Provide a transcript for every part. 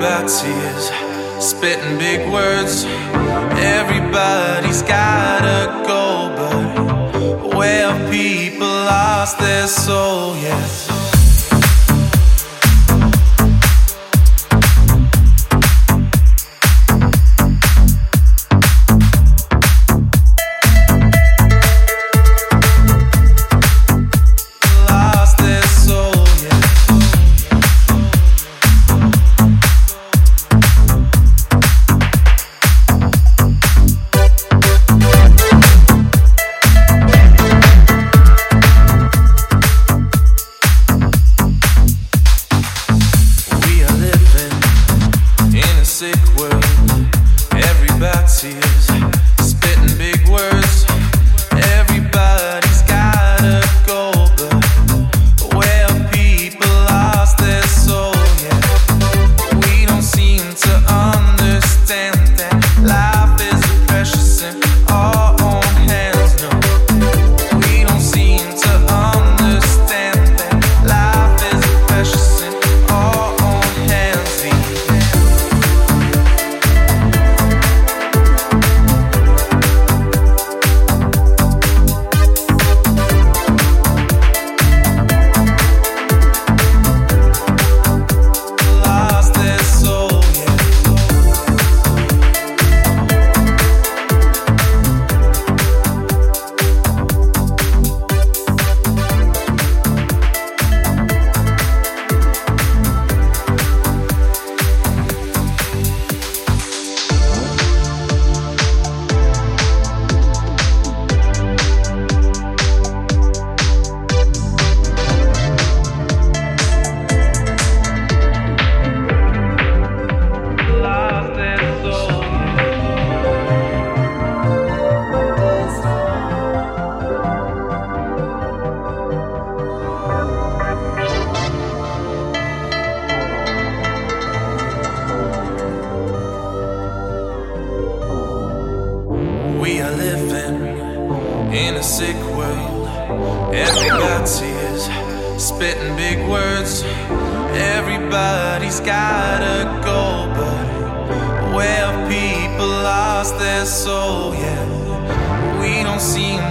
Everybody's spitting big words. Everybody's gotta go, but where people lost their soul, yeah.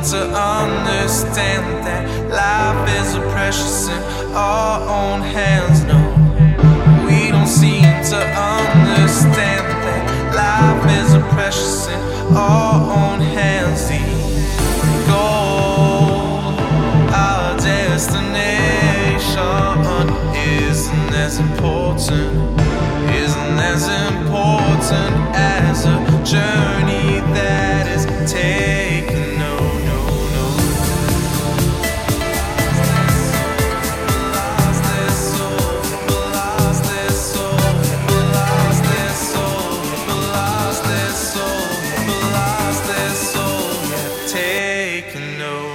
to understand that life is a precious in our own hands. No, we don't seem to understand that life is a precious in our can know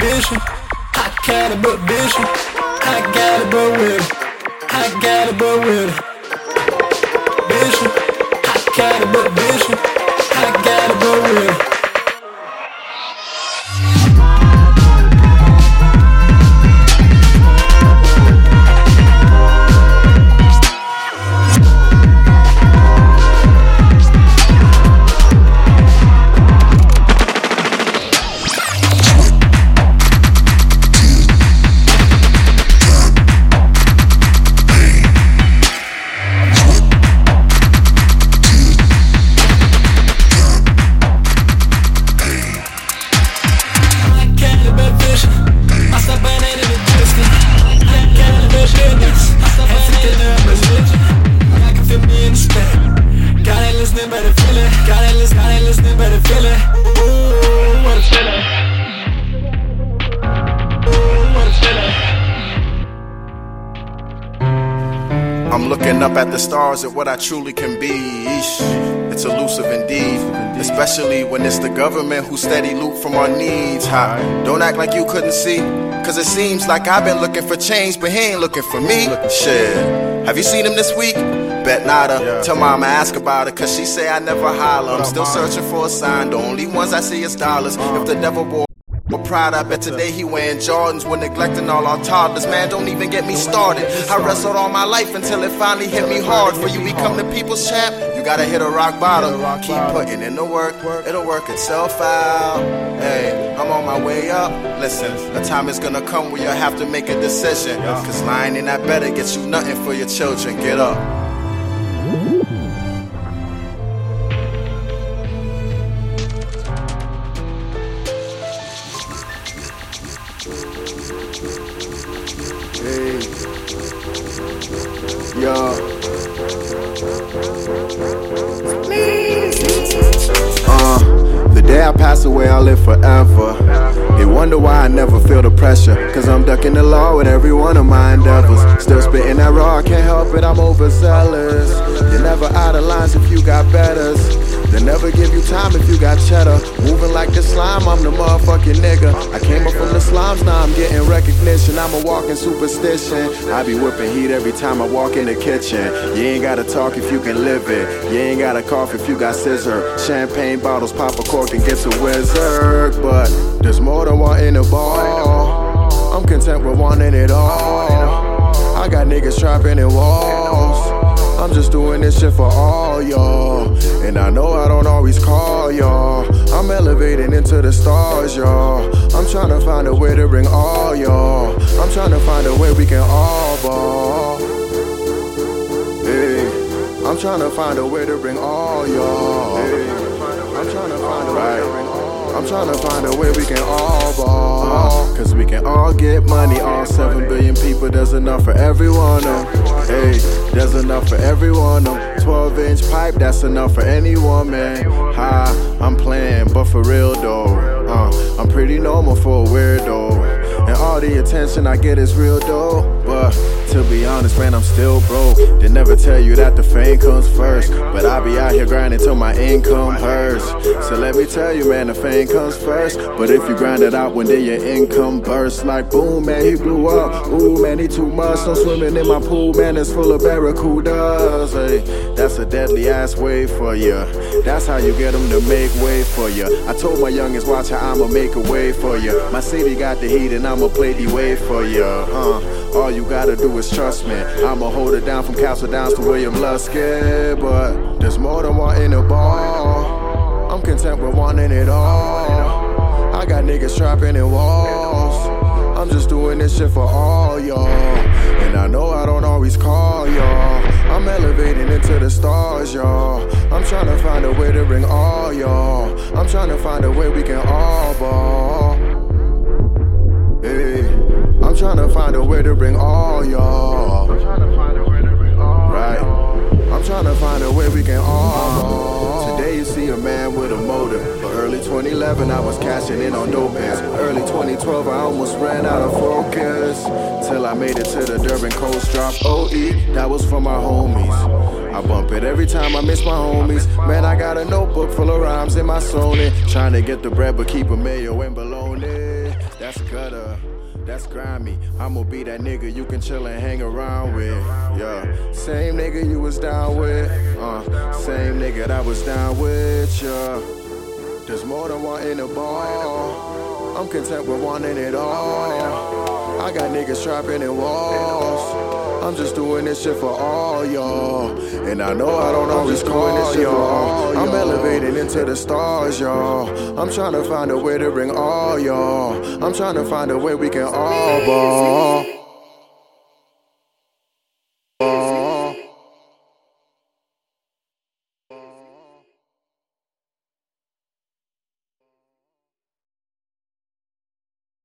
vision. I got a but vision. I got a but with it. I got a but with it. Vision. I got a but vision. I got a but with it. Stars at what I truly can be. It's elusive indeed, especially when it's the government who steady loot from our needs. Hi, don't act like you couldn't see, cause it seems like I've been looking for change, but he ain't looking for me. Shit, have you seen him this week? Bet nada. Yeah. Tell mama ask about it, cause she say I never holler. I'm still searching for a sign. The only ones I see is dollars. If the devil bore but proud, I bet today he wearing Jordans. We're neglecting all our toddlers. Man, don't even get me started. I wrestled all my life until it finally hit me hard. For you become the people's champ, you gotta hit a rock bottom. Keep putting in the work, it'll work itself out. Hey, I'm on my way up. Listen, a time is gonna come where you'll have to make a decision. Cause lying in that better gets you nothing for your children. Get up. Uh, pass away, I'll live forever. They wonder why I never feel the pressure. Cause I'm ducking the law with every one of my endeavors. Still spitting that raw, I can't help it, I'm overzealous. You're never out of lines if you got betters. They never give you time if you got cheddar. Moving like the slime, I'm the motherfucking nigga. I came up from the slimes, now I'm getting recognition. I'm a walking superstition. I be whipping heat every time I walk in the kitchen. You ain't gotta talk if you can live it. You ain't gotta cough if you got scissor. Champagne bottles pop a cork and get a wizard. But there's more than one in the ball. I'm content with wanting it all. I got niggas trapping in walls. I'm just doing this shit for all y'all. And I know I don't always call y'all. I'm elevating into the stars, y'all. I'm trying to find a way to bring all y'all. I'm trying to find a way we can all ball. Hey, I'm trying to find a way to bring all y'all. Hey, I'm trying to find a way to bring I'm trying to find a way we can all ball. Cause we can all get money. All 7 billion people, there's enough for everyone. Hey, there's enough for everyone. 12 inch pipe, that's enough for any woman. Ha, I'm playing, but for real though. Uh, I'm pretty normal for a weirdo. And all the attention I get is real dope. But to be honest, man, I'm still broke. They never tell you that the fame comes first. But I be out here grinding till my income hurts. So let me tell you, man, the fame comes first. But if you grind it out, when then your income bursts. Like boom, man, he blew up. Ooh, man, he too much. I'm swimming in my pool, man, it's full of barracudas. Hey, that's a deadly ass wave for you. That's how you get them to make way for you. I told my youngest, watch how I'ma make a way for you. My city got the heat and I'ma play the wave for you. Uh, all you gotta do is trust me. I'ma hold it down from Castle Downs to William Lusky. But there's more than one in the ball. I'm content with wanting it all. I got niggas trapping in walls. I'm just doing this shit for all y'all. And I know I don't always call y'all. I'm elevating into the stars, y'all. I'm trying to find a way to bring all y'all. I'm trying to find a way we can all ball. Hey, I'm trying to find a way to bring all y'all. Right. I'm trying to find a way we can all. Today you see a man with a motive. But early 2011 I was cashing in on dope pants. Early 2012 I almost ran out of focus. Till I made it to the Durban Coast drop OE. That was for my homies. I bump it every time I miss my homies. Man, I got a notebook full of rhymes in my Sony. Trying to get the bread but keep a mayo and bologna. Grimy. I'ma be that nigga you can chill and hang around with. Yeah, same nigga you was down with. Uh, same nigga that was down with ya. There's more than one in the ball. I'm content with wanting it all. I got niggas trapping in walls. I'm just doing this shit for all y'all. And I know I don't always call y'all. I'm elevating into the stars, y'all. I'm trying to find a way to bring all y'all. I'm trying to find a way we can all ball.